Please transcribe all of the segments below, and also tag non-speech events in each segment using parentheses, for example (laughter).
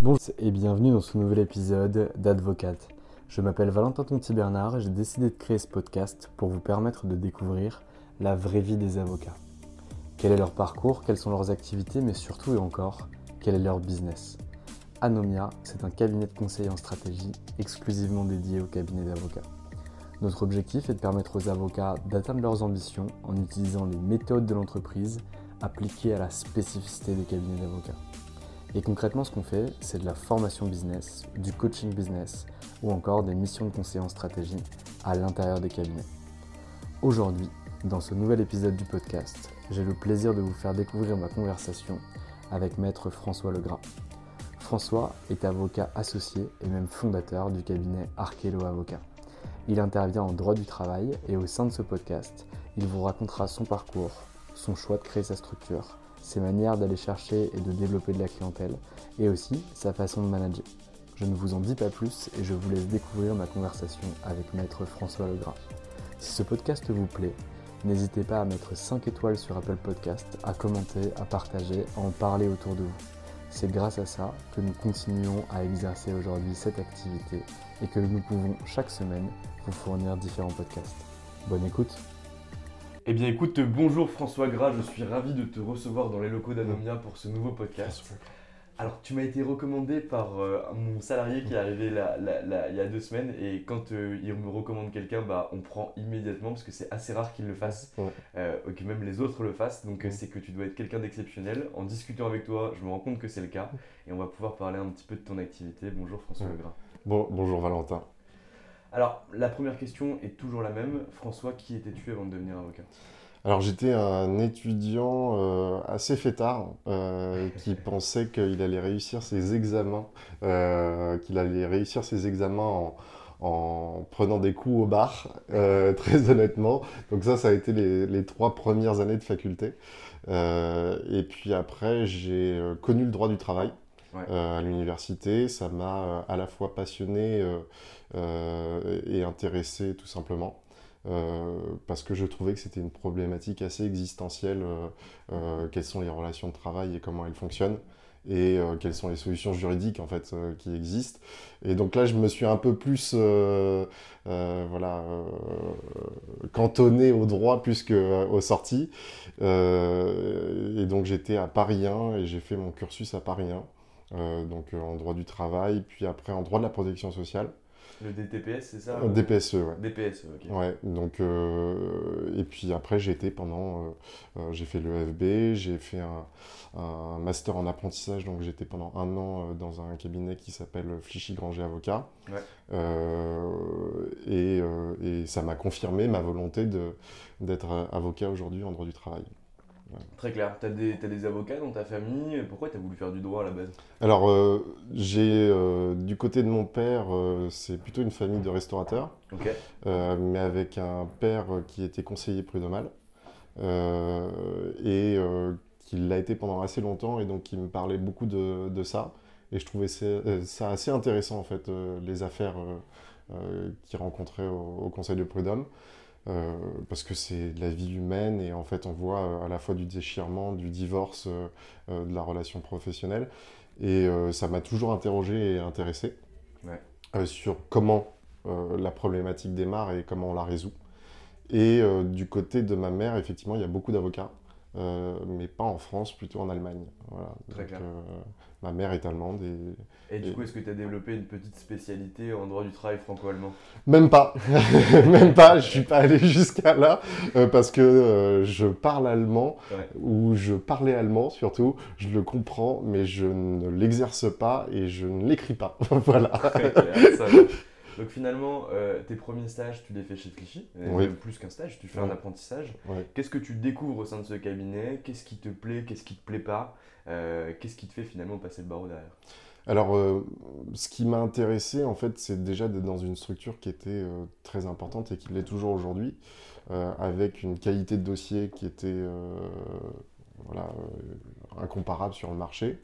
Bonjour et bienvenue dans ce nouvel épisode d'Advocate. Je m'appelle Valentin Tonti-Bernard et j'ai décidé de créer ce podcast pour vous permettre de découvrir la vraie vie des avocats. Quel est leur parcours, quelles sont leurs activités, mais surtout et encore, quel est leur business? Anomia, c'est un cabinet de conseil en stratégie exclusivement dédié au cabinet d'avocats. Notre objectif est de permettre aux avocats d'atteindre leurs ambitions en utilisant les méthodes de l'entreprise appliquées à la spécificité des cabinets d'avocats. Et concrètement, ce qu'on fait, c'est de la formation business, du coaching business ou encore des missions de conseil en stratégie à l'intérieur des cabinets. Aujourd'hui, dans ce nouvel épisode du podcast, j'ai le plaisir de vous faire découvrir ma conversation avec maître François Legras. François est avocat associé et même fondateur du cabinet Archello Avocat. Il intervient en droit du travail et au sein de ce podcast, il vous racontera son parcours, son choix de créer sa structure, ses manières d'aller chercher et de développer de la clientèle, et aussi sa façon de manager. Je ne vous en dis pas plus et je vous laisse découvrir ma conversation avec maître François Legras. Si ce podcast vous plaît, n'hésitez pas à mettre 5 étoiles sur Apple Podcast, à commenter, à partager, à en parler autour de vous. C'est grâce à ça que nous continuons à exercer aujourd'hui cette activité et que nous pouvons chaque semaine vous fournir différents podcasts. Bonne écoute Eh bien écoute, bonjour François Gras, je suis ravi de te recevoir dans les locaux d'Anomia pour ce nouveau podcast. Alors tu m'as été recommandé par euh, mon salarié qui est arrivé là- là- là- il y a deux semaines et quand euh, il me recommande quelqu'un, bah, on prend immédiatement parce que c'est assez rare qu'il le fasse, euh, ou que même les autres le fassent, donc c'est que tu dois être quelqu'un d'exceptionnel. En discutant avec toi, je me rends compte que c'est le cas et on va pouvoir parler un petit peu de ton activité. Bonjour François. Bon, bonjour Valentin. Alors la première question est toujours la même. François, qui étais-tu avant de devenir avocat? Alors j'étais un étudiant euh, assez fêtard euh, qui (laughs) pensait qu'il allait réussir ses examens, euh, qu'il allait réussir ses examens en, en prenant des coups au bar, (laughs) très honnêtement. Donc ça, ça a été les, les trois premières années de faculté. Et puis après, j'ai connu le droit du travail. Euh, à l'université, ça m'a euh, à la fois passionné euh, et intéressé tout simplement. Parce que je trouvais que c'était une problématique assez existentielle, quelles sont les relations de travail et comment elles fonctionnent, et quelles sont les solutions juridiques en fait qui existent. Et donc là, je me suis un peu plus voilà, cantonné au droit plus qu'aux sorties. Et donc j'étais à Paris 1 et j'ai fait mon cursus à Paris 1. Euh, donc euh, en droit du travail, puis après en droit de la protection sociale. Le DTPS, c'est ça Euh, DPSE, ouais. DPS, ok. Ouais, donc, euh, et puis après, j'ai été pendant, euh, euh, j'ai fait l'EFB, j'ai fait un, un master en apprentissage, donc j'étais pendant un an dans un cabinet qui s'appelle Flichy Granger Avocat. Ouais. Et, et ça m'a confirmé ma volonté d'être avocat aujourd'hui en droit du travail. Très clair. T'as des, t'as des avocats dans ta famille. Pourquoi t'as voulu faire du droit à la base? Alors, euh, j'ai, euh, du côté de mon père, euh, c'est plutôt une famille de restaurateurs. Ok. euh, mais avec un père qui était conseiller prud'homal euh, et euh, qui l'a été pendant assez longtemps et donc qui me parlait beaucoup de, de ça. Et je trouvais ça, euh, assez intéressant, en fait, euh, les affaires euh, qu'il rencontrait au, au, Conseil de prud'homme. Parce que c'est la vie humaine et en fait on voit à la fois du déchirement, du divorce, de la relation professionnelle. Et ça m'a toujours interrogé et intéressé ouais. sur comment la problématique démarre et comment on la résout. Et du côté de ma mère, effectivement, il y a beaucoup d'avocats. Euh, mais pas en France, plutôt en Allemagne. Voilà. Très Donc, clair. Ma mère est allemande et Et du Et- coup, est-ce que tu as développé une petite spécialité en droit du travail franco-allemand? Même pas, (laughs) même pas. Je suis pas allé jusqu'à là euh, parce que euh, je parle allemand Ouais. ou je parlais allemand surtout. Je le comprends, mais je ne l'exerce pas et je ne l'écris pas. (laughs) voilà. Très clair, ça. Donc finalement, euh, tes premiers stages, tu les fais chez Clichy, Oui. plus qu'un stage, tu fais un apprentissage. Ouais. Qu'est-ce que tu découvres au sein de ce cabinet? Qu'est-ce qui te plaît? Qu'est-ce qui te plaît pas? Euh, Qu'est-ce qui te fait finalement passer le barreau derrière? Alors, euh, ce qui m'a intéressé, en fait, c'est déjà d'être dans une structure qui était euh, très importante et qui l'est toujours aujourd'hui, euh, avec une qualité de dossier qui était voilà, incomparable sur le marché,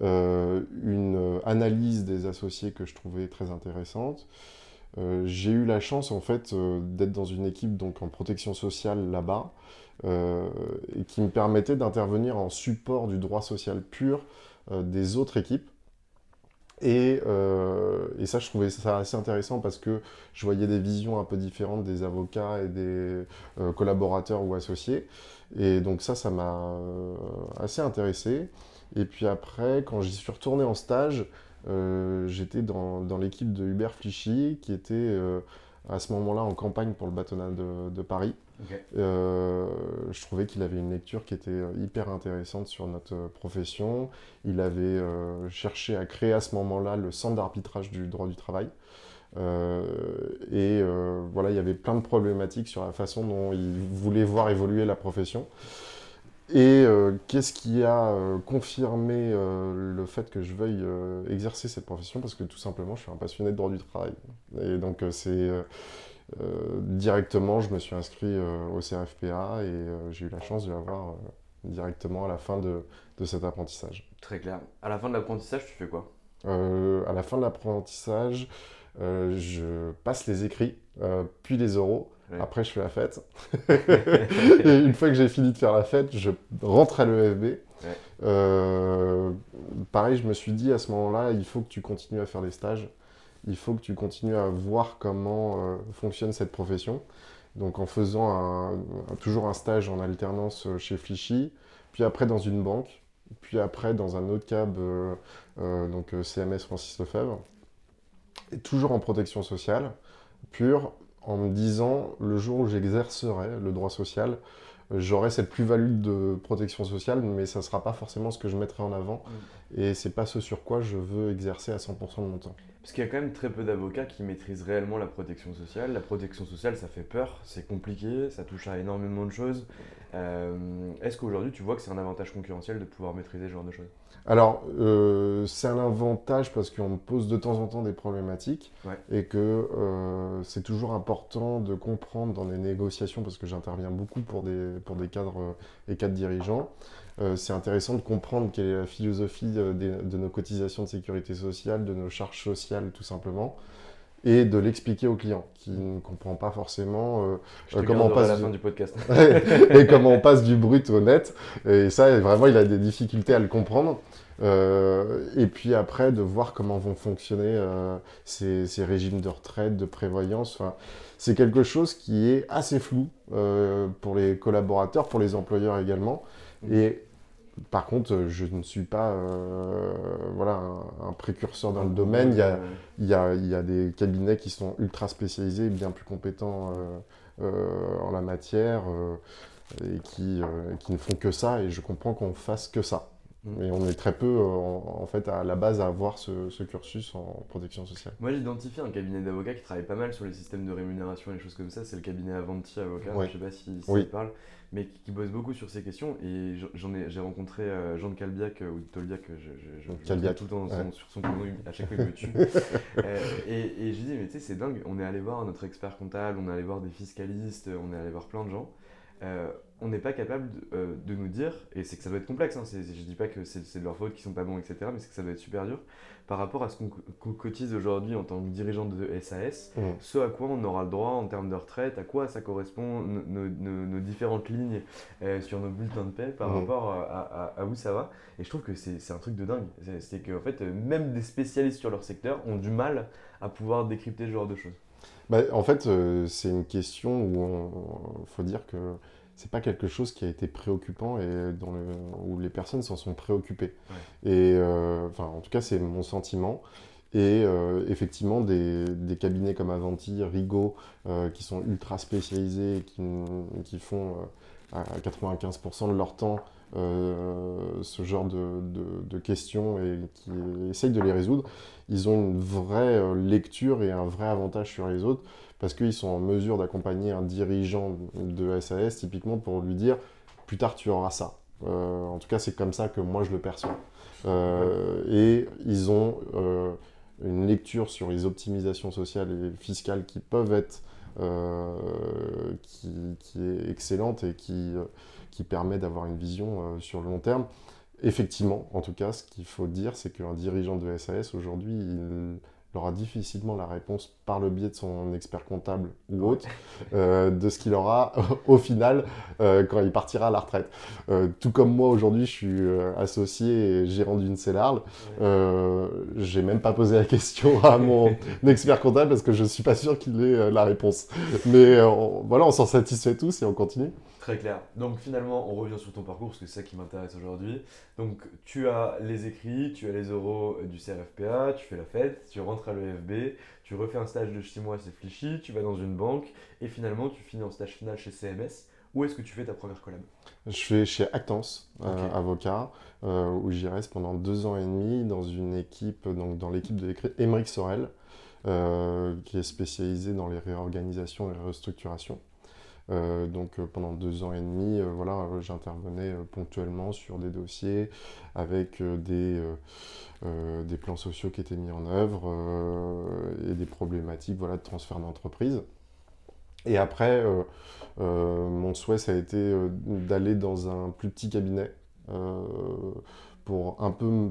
une euh, analyse des associés que je trouvais très intéressante. Euh, J'ai eu la chance, en fait, euh, d'être dans une équipe donc en protection sociale là-bas, et qui me permettait d'intervenir en support du droit social pur des autres équipes. Et, ça, je trouvais ça assez intéressant parce que je voyais des visions un peu différentes des avocats et des collaborateurs ou associés. Et donc ça, ça m'a assez intéressé. Et puis après, quand j'y suis retourné en stage, euh, j'étais dans, dans l'équipe de Hubert Flichy, qui était euh, à ce moment-là en campagne pour le bâtonnat de, de Paris. Euh, je trouvais qu'il avait une lecture qui était hyper intéressante sur notre profession. Il avait cherché à créer à ce moment-là le centre d'arbitrage du droit du travail. Et voilà, il y avait plein de problématiques sur la façon dont il voulait voir évoluer la profession. Et euh, qu'est-ce qui a euh, confirmé euh, le fait que je veuille exercer cette profession? Parce que tout simplement, je suis un passionné de droit du travail. Et donc, c'est directement, je me suis inscrit au CRFPA et j'ai eu la chance de l'avoir directement à la fin de, de cet apprentissage. Très clair. À la fin de l'apprentissage, tu fais quoi? À la fin de l'apprentissage, je passe les écrits, puis les oraux. Ouais. Après, je fais la fête. (laughs) et une fois que j'ai fini de faire la fête, je rentre à l'EFB. Ouais. Euh, pareil, je me suis dit à ce moment-là, il faut que tu continues à faire des stages. Il faut que tu continues à voir comment euh, fonctionne cette profession. Donc en faisant un- un- toujours un stage en alternance euh, chez Flichy, puis après dans une banque, puis après dans un autre cab, euh, donc CMS Francis Lefebvre, et toujours en protection sociale, pure, en me disant le jour où j'exercerai le droit social, euh, j'aurai cette plus-value de protection sociale, mais ça ne sera pas forcément ce que je mettrai en avant, et c'est pas ce sur quoi je veux exercer à 100% de mon temps. Parce qu'il y a quand même très peu d'avocats qui maîtrisent réellement la protection sociale. La protection sociale, ça fait peur, c'est compliqué, ça touche à énormément de choses. Euh, Est-ce qu'aujourd'hui, tu vois que c'est un avantage concurrentiel de pouvoir maîtriser ce genre de choses? Alors, euh, c'est un avantage parce qu'on me pose de temps en temps des problématiques Ouais. et que euh, c'est toujours important de comprendre dans les négociations, parce que j'interviens beaucoup pour des, pour des cadres euh, et cadres dirigeants, euh, c'est intéressant de comprendre quelle est la philosophie de nos cotisations de sécurité sociale, de nos charges sociales tout simplement, et de l'expliquer au client qui ne comprend pas forcément euh, Je te euh, comment on à passe la du- fin du podcast. (laughs) et comment on passe du brut au net. Et ça, vraiment, il a des difficultés à le comprendre. Euh, et puis après, de voir comment vont fonctionner euh, ces, ces régimes de retraite, de prévoyance. Enfin, c'est quelque chose qui est assez flou pour les collaborateurs, pour les employeurs également. Et par contre, euh, je ne suis pas euh, voilà, un, un précurseur dans le domaine. Il y a, il y, a, il y a des cabinets qui sont ultra spécialisés, bien plus compétents euh, euh, en la matière et qui, qui ne font que ça. Et je comprends qu'on fasse que ça. Mais on est très peu, en, en fait, à la base, à avoir ce, ce cursus en protection sociale. Moi, j'identifie un cabinet d'avocats qui travaille pas mal sur les systèmes de rémunération et les choses comme ça. C'est le cabinet Avanti Avocat. Je sais pas si, si Oui. ça parle, mais qui, qui bosse beaucoup sur ces questions. Et j'en- ai, j'ai rencontré euh, Jean de Calbiac euh, ou de Tolbiac, je, je, je, Calbiac, tout le temps ouais. son- sur son prénom, à chaque fois il me tue. (laughs) Euh, et, et je lui dis, mais tu sais, c'est dingue. On est allé voir notre expert comptable, on est allé voir des fiscalistes, on est allé voir plein de gens. Euh, on n'est pas capable de, euh, de nous dire, et c'est que ça doit être complexe, hein, je dis pas que c'est de leur faute, qu'ils sont pas bons, etc., mais c'est que ça doit être super dur, par rapport à ce qu'on co- qu'on cotise aujourd'hui en tant que dirigeant de SAS, Mm. ce à quoi on aura le droit en termes de retraite, à quoi ça correspond, nos, nos- nos- nos différentes lignes euh, sur nos bulletins de paie par Mhm. rapport à, à- à où ça va. Et je trouve que c'est un truc de dingue. C'est- qu'en fait, même des spécialistes sur leur secteur ont du mal à pouvoir décrypter ce genre de choses. Bah, en fait, euh, c'est une question où il faut dire que c'est pas quelque chose qui a été préoccupant et le- où les personnes s'en sont préoccupées. Et euh, enfin, en tout cas, c'est mon sentiment. Et euh, effectivement, des, des cabinets comme Avanti, Rigaud, euh, qui sont ultra spécialisés et qui, qui font à 95% de leur temps euh, ce genre de, questions et qui essayent de les résoudre, ils ont une vraie euh, lecture et un vrai avantage sur les autres parce qu'ils sont en mesure d'accompagner un dirigeant de SAS typiquement pour lui dire plus tard tu auras ça. Euh, en tout cas, c'est comme ça que moi je le perçois. Et ils ont une lecture sur les optimisations sociales et fiscales qui peuvent être qui, qui est excellente et qui, qui permet d'avoir une vision euh, sur le long terme. Effectivement, en tout cas, ce qu'il faut dire, c'est qu'un dirigeant de SAS aujourd'hui, il aura difficilement la réponse par le biais de son expert comptable ou autre euh, de ce qu'il aura (laughs) au final euh, quand il partira à la retraite. Euh, tout comme moi aujourd'hui, je suis associé et gérant d'une CELARL, euh, j'ai même pas posé la question à mon (laughs) expert comptable parce que je suis pas sûr qu'il ait la réponse. Mais on- voilà, on s'en satisfait tous et on continue. Très clair. Donc finalement, on revient sur ton parcours parce que c'est ça qui m'intéresse aujourd'hui. Donc tu as les écrits, tu as les oraux du CRFPA, tu fais la fête, tu rentres à l'EFB, tu refais un stage de 6 mois chez Flichy, tu vas dans une banque et finalement tu finis en stage final chez CMS. Où est-ce que tu fais ta première collab? Je suis chez Actance, euh, avocat, euh, où j'y reste pendant deux ans et demi dans une équipe, donc dans l'équipe de Émeric Sorel, euh, qui est spécialisée dans les réorganisations et les restructurations. Euh, donc euh, pendant deux ans et demi, euh, voilà, j'intervenais ponctuellement sur des dossiers avec des, des plans sociaux qui étaient mis en œuvre et des problématiques voilà, de transfert d'entreprise. Et après, mon souhait, ça a été d'aller dans un plus petit cabinet pour un peu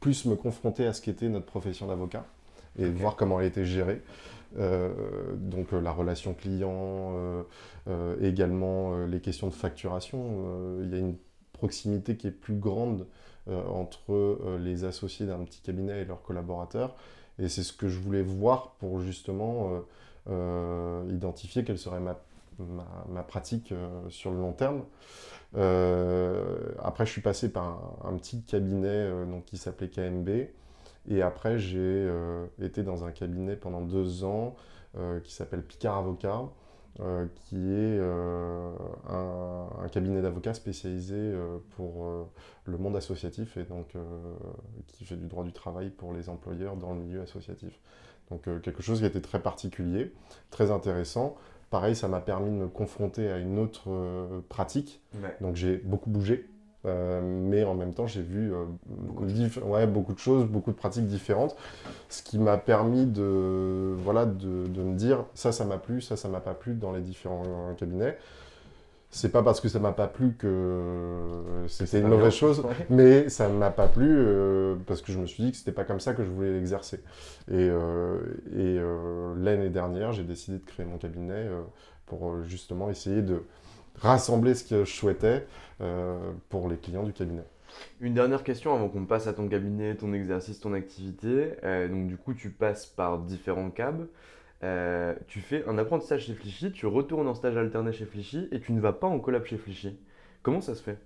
plus me confronter à ce qu'était notre profession d'avocat et voir comment elle était gérée. Euh, donc euh, la relation client, euh, également les questions de facturation. Il y a une proximité qui est plus grande entre les associés d'un petit cabinet et leurs collaborateurs. Et c'est ce que je voulais voir pour justement identifier quelle serait ma, ma, pratique sur le long terme. Après, je suis passé par un, petit cabinet donc, qui s'appelait KMB. Et après, j'ai euh, été dans un cabinet pendant deux ans euh, qui s'appelle Picard Avocat, euh, qui est un, un cabinet d'avocats spécialisé pour le monde associatif et donc qui fait du droit du travail pour les employeurs dans le milieu associatif. Donc quelque chose qui était très particulier, très intéressant. Pareil, ça m'a permis de me confronter à une autre pratique. Ouais. Donc j'ai beaucoup bougé, euh, mais en même temps j'ai vu euh, Beaucoup de diff- ouais, beaucoup de choses, beaucoup de pratiques différentes, ce qui m'a permis de, voilà, de, de me dire ça, ça m'a plu, ça, ça m'a pas plu dans les différents euh, cabinets. C'est pas parce que ça m'a pas plu que c'était une mauvaise chose, Ouais. mais ça m'a pas plu euh, parce que je me suis dit que c'était pas comme ça que je voulais l'exercer. Et, et l'année dernière, j'ai décidé de créer mon cabinet pour justement essayer de rassembler ce que je souhaitais euh, pour les clients du cabinet. Une dernière question avant qu'on passe à ton cabinet, ton exercice, ton activité. Euh, donc du coup, tu passes par différents cabs. Euh, tu fais un apprentissage chez Flichy, tu retournes en stage alterné chez Flichy et tu ne vas pas en collab chez Flichy. Comment ça se fait?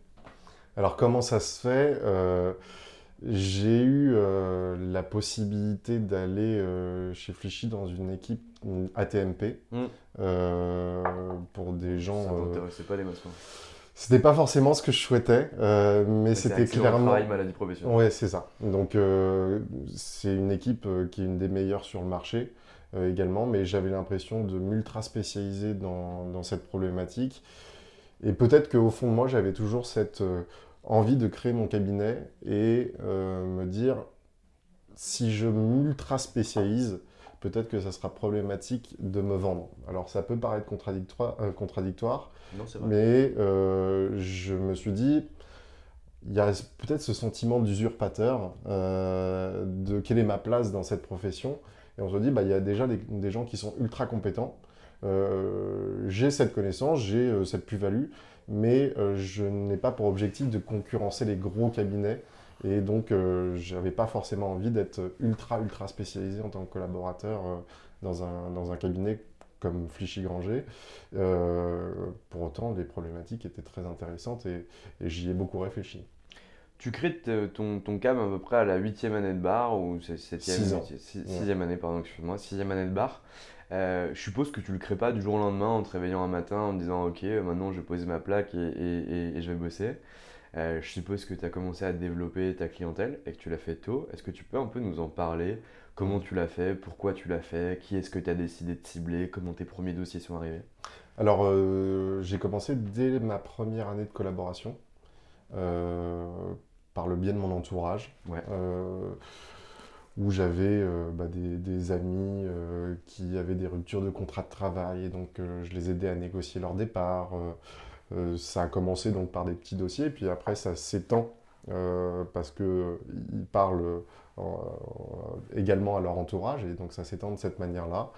Alors comment ça se fait? Euh, J'ai eu euh, la possibilité d'aller euh, chez Flichy dans une équipe une ATMP Mm. euh, pour des gens. Ça euh, t'intéressait pas les masses C'était pas forcément ce que je souhaitais, euh, mais c'était clairement. travail, maladie professionnelle. Ouais, c'est ça. Donc, euh, c'est une équipe euh, qui est une des meilleures sur le marché euh, également, mais j'avais l'impression de m'ultra spécialiser dans, dans cette problématique. Et peut-être qu'au fond de moi, j'avais toujours cette euh, envie de créer mon cabinet et euh, me dire si je m'ultra spécialise, peut-être que ça sera problématique de me vendre. Alors ça peut paraître contradictoire, euh, contradictoire Non, vrai. mais euh, je me suis dit, il y a peut-être ce sentiment d'usurpateur, euh, de quelle est ma place dans cette profession. Et on se dit, bah, il y a déjà des, des gens qui sont ultra compétents. J'ai cette connaissance, j'ai cette plus-value, mais euh, je n'ai pas pour objectif de concurrencer les gros cabinets. Et donc, euh, je n'avais pas forcément envie d'être ultra, ultra spécialisé en tant que collaborateur euh, dans, un, dans un cabinet comme Flichy-Granger. Euh, pour autant, les problématiques étaient très intéressantes et, et j'y ai beaucoup réfléchi. Tu crées ton, ton cam à peu près à la huitième année de bar, ou septième, Six ans. six- Ouais. sixième année, pardon, excuse-moi, sixième année de bar. Euh, je suppose que tu le crées pas du jour au lendemain en te réveillant un matin en te disant ok, maintenant je vais poser ma plaque et, et- et- et je vais bosser. Euh, je suppose que tu as commencé à développer ta clientèle et que tu l'as fait tôt. Est-ce que tu peux un peu nous en parler? Comment tu l'as fait? Pourquoi tu l'as fait? Qui est-ce que tu as décidé de cibler? Comment tes premiers dossiers sont arrivés? Alors, euh, j'ai commencé dès ma première année de collaboration, euh, par le biais de mon entourage, Ouais. Où j'avais euh, bah, des, amis euh, qui avaient des ruptures de contrat de travail, et donc euh, je les aidais à négocier leur départ. ça a commencé donc par des petits dossiers, puis après ça s'étend parce qu'ils parlent également à leur entourage, et donc ça s'étend de cette manière-là.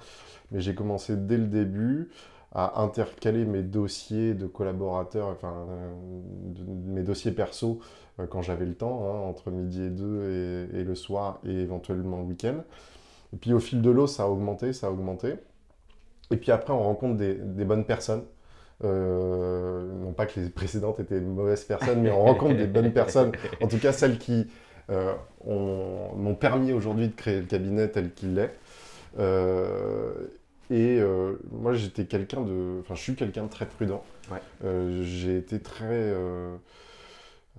Mais j'ai commencé dès le début à intercaler mes dossiers de collaborateurs, enfin euh, mes dossiers perso euh, quand j'avais le temps, hein, entre midi et deux et, le soir et éventuellement le week-end. Et puis au fil de l'eau, ça a augmenté, ça a augmenté. Et puis après, on rencontre des, bonnes personnes. Euh, non pas que les (laughs) précédentes étaient mauvaises personnes, mais on rencontre des bonnes personnes. En tout cas, celles qui ont- m'ont permis aujourd'hui de créer le cabinet tel qu'il est. Euh, et euh, moi, j'étais quelqu'un de. Enfin, je suis quelqu'un de très prudent. Ouais. Euh, j'ai été très. euh,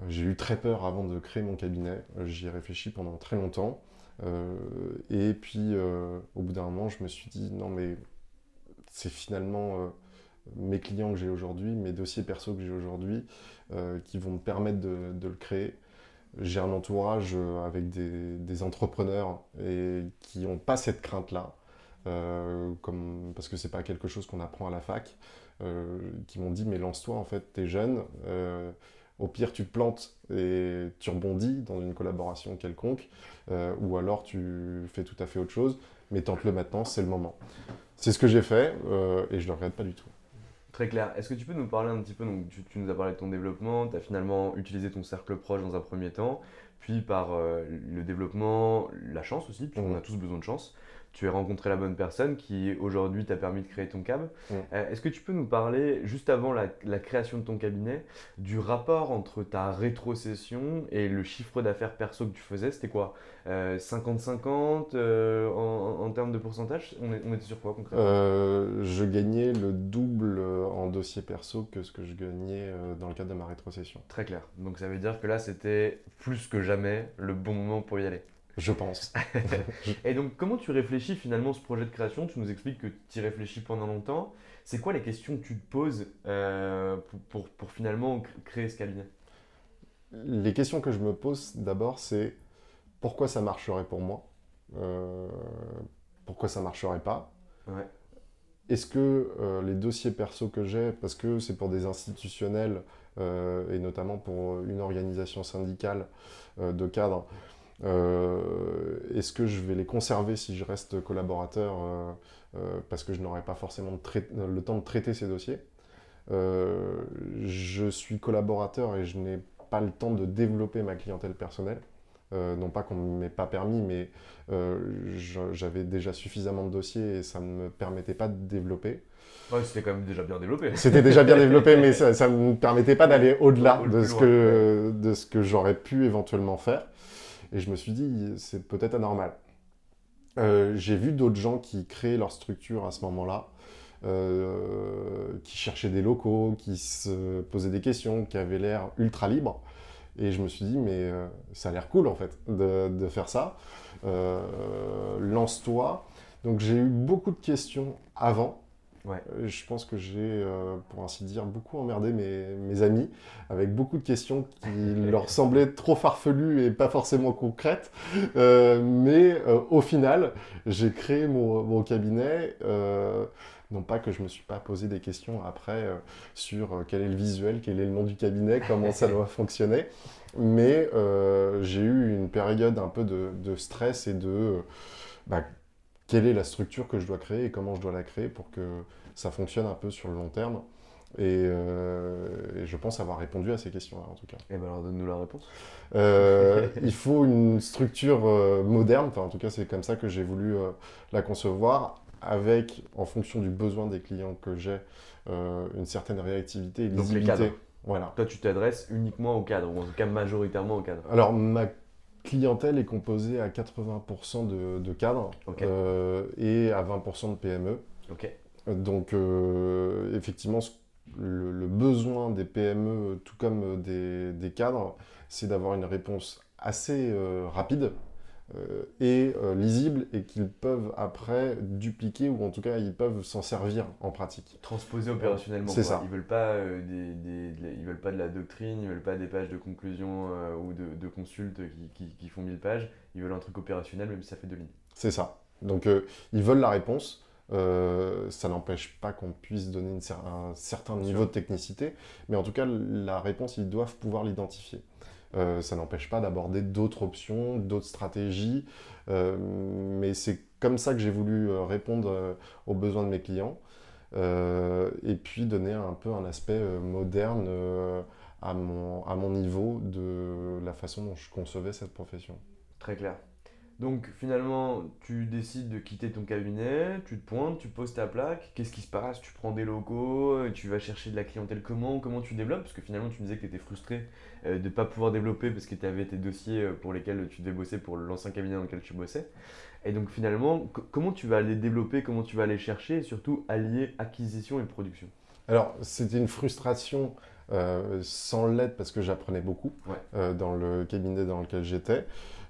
j'ai eu très peur avant de créer mon cabinet. J'y ai réfléchi pendant très longtemps. Et puis, au bout d'un moment, je me suis dit non, mais c'est finalement mes clients que j'ai aujourd'hui, mes dossiers perso que j'ai aujourd'hui, qui vont me permettre de, de le créer. J'ai un entourage avec des, des entrepreneurs et qui n'ont pas cette crainte-là, euh, comme, parce que c'est pas quelque chose qu'on apprend à la fac, euh, qui m'ont dit mais lance-toi en fait, t'es jeune, euh, au pire tu te plantes et tu rebondis dans une collaboration quelconque, ou alors tu fais tout à fait autre chose, mais tente-le maintenant, c'est le moment. C'est ce que j'ai fait et je le regrette pas du tout. Très clair. Est-ce que tu peux nous parler un petit peu, donc tu, tu nous as parlé de ton développement, tu as finalement utilisé ton cercle proche dans un premier temps, puis par le développement, la chance aussi, puisqu'on Mhm. a tous besoin de chance, tu as rencontré la bonne personne qui aujourd'hui t'a permis de créer ton cab. Mhm. Euh, Est-ce que tu peux nous parler, juste avant la, la création de ton cabinet, du rapport entre ta rétrocession et le chiffre d'affaires perso que tu faisais? C'était quoi? Euh, 50-50 euh, en, en termes de pourcentage? On, est- on était sur quoi concrètement? Euh, je gagnais le double euh, en dossier perso que ce que je gagnais euh, dans le cadre de ma rétrocession. Très clair. Donc ça veut dire que là, c'était plus que jamais le bon moment pour y aller. Je pense. (laughs) Et donc, comment tu réfléchis finalement ce projet de création? Tu nous expliques que tu y réfléchis pendant longtemps. C'est quoi les questions que tu te poses euh, pour, pour- pour finalement cr- créer ce cabinet? Les questions que je me pose d'abord, c'est pourquoi ça marcherait pour moi? Euh, Pourquoi ça marcherait pas? Ouais. Est-ce que euh, les dossiers perso que j'ai, parce que c'est pour des institutionnels et notamment pour une organisation syndicale de cadre, euh, est-ce que je vais les conserver si je reste collaborateur euh, euh, parce que je n'aurai pas forcément le temps de traiter ces dossiers Euh, Je suis collaborateur et je n'ai pas le temps de développer ma clientèle personnelle. Euh, non pas qu'on ne m'ait pas permis, mais euh, j'avais déjà suffisamment de dossiers et ça ne me permettait pas de développer. Ouais, c'était quand même déjà bien développé. C'était déjà bien développé, mais ça ne me permettait pas d'aller au-delà ce que, de ce que j'aurais pu éventuellement faire. Et je me suis dit, c'est peut-être anormal. Euh, J'ai vu d'autres gens qui créaient leur structure à ce moment-là, euh, qui cherchaient des locaux, qui se posaient des questions, qui avaient l'air ultra libres. Et je me suis dit, mais euh, ça a l'air cool en fait de, faire ça. Lance-toi. Donc j'ai eu beaucoup de questions avant Ouais. Euh, Je pense que j'ai, euh, pour ainsi dire, beaucoup emmerdé mes, mes amis avec beaucoup de questions qui (laughs) leur semblaient trop farfelues et pas forcément concrètes. Euh, mais euh, au final, j'ai créé mon, mon cabinet. non pas que je me suis pas posé des questions après sur quel est le visuel, quel est le nom du cabinet, comment ça (laughs) doit fonctionner. Mais j'ai eu une période un peu de, de stress et de bah, quelle est la structure que je dois créer et comment je dois la créer pour que ça fonctionne un peu sur le long terme. Et, euh, et je pense avoir répondu à ces questions-là en tout cas. Et ben alors donne-nous la réponse. Euh, (laughs) il faut une structure euh, moderne, enfin en tout cas c'est comme ça que j'ai voulu la concevoir, avec, en fonction du besoin des clients que j'ai, une certaine réactivité et Donc, les lisibilité. cadres. Voilà. Toi, tu t'adresses uniquement au cadre, ou en tout cas majoritairement au cadre. Alors, ma clientèle est composée à 80% de, de cadres euh, et à 20% de PME. Donc, euh, effectivement, ce- le, le besoin des PME, tout comme des, des cadres, c'est d'avoir une réponse assez euh, rapide. euh, et euh, lisible et qu'ils peuvent après dupliquer ou en tout cas ils peuvent s'en servir en pratique. Transposer opérationnellement. C'est ça. Ils veulent pas euh, des, ils veulent pas de la doctrine, ils veulent pas des pages de conclusion euh, ou de, de consultes qui, qui- qui font 1000 pages. Ils veulent un truc opérationnel, même si ça fait deux lignes. C'est ça. Donc euh, ils veulent la réponse. Euh, ça n'empêche pas qu'on puisse donner une cer- un certain niveau de technicité, mais en tout cas, la réponse, ils doivent pouvoir l'identifier. Euh, ça n'empêche pas d'aborder d'autres options, d'autres stratégies, euh, mais c'est comme ça que j'ai voulu euh, répondre aux besoins de mes clients, et puis donner un peu un aspect moderne à, mon, à mon niveau de la façon dont je concevais cette profession. Très clair. Donc finalement, tu décides de quitter ton cabinet, tu te pointes, tu poses ta plaque. Qu'est-ce qui se passe? Tu prends des locaux, euh, tu vas chercher de la clientèle comment Comment tu développes? Parce que finalement, tu me disais que tu étais frustré euh, de ne pas pouvoir développer parce que tu avais tes dossiers euh, pour lesquels tu devais bosser pour l'ancien cabinet dans lequel tu bossais. Et donc finalement, co- comment tu vas les développer Comment tu vas les chercher Et surtout, allier acquisition et production? Alors, c'était une frustration euh, sans l'aide parce que j'apprenais beaucoup Ouais. euh, dans le cabinet dans lequel j'étais.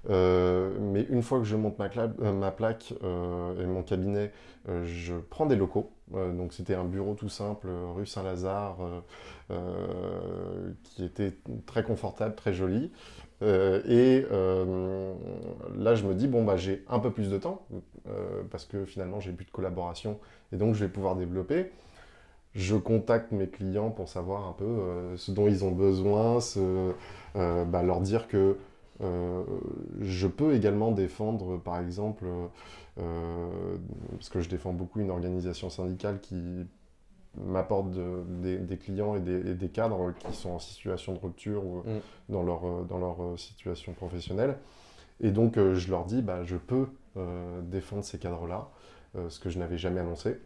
Euh, mais une fois que je monte ma, euh, plaque euh, et mon cabinet, je prends des locaux. Donc, c'était un bureau tout simple, rue Saint-Lazare, qui était très confortable, très joli. Et là, je me dis, bon, bah, j'ai un peu plus de temps, parce que finalement, j'ai plus de collaboration, et donc je vais pouvoir développer je contacte mes clients pour savoir un peu ce dont ils ont besoin, bah, leur dire que euh, je peux également défendre, par exemple, euh, parce que je défends beaucoup une organisation syndicale qui m'apporte de- des, des clients et des, et des cadres qui sont en situation de rupture ou Mm. dans leur, euh, dans leur situation professionnelle. Et donc, euh, je leur dis, bah, je peux défendre ces cadres-là, ce que je n'avais jamais annoncé.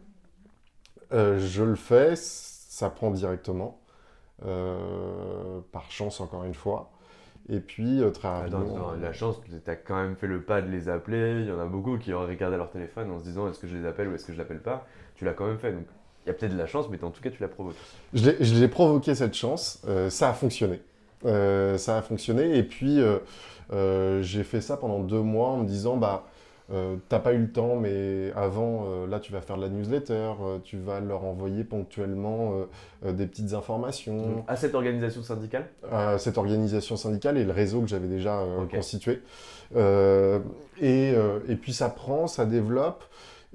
Je le fais, ça prend directement, par chance encore une fois. Et puis euh, très Attends, rapidement. attends, la chance, tu as quand même fait le pas de les appeler. Il y en a beaucoup qui auraient regardé leur téléphone en se disant est-ce que je les appelle ou est-ce que je l'appelle pas? Tu l'as quand même fait. Donc il y a peut-être de la chance, mais en tout cas, tu l'as provoqué. Je l'ai- provoqué cette chance, euh, ça a fonctionné. Euh, ça a fonctionné, et puis euh, euh, j'ai fait ça pendant deux mois en me disant bah euh, t'as pas eu le temps, mais avant, euh, là tu vas faire de la newsletter, euh, tu vas leur envoyer ponctuellement euh, des petites informations. Donc, à cette organisation syndicale, à cette organisation syndicale et le réseau que j'avais déjà constitué. Et, et puis ça prend, ça développe.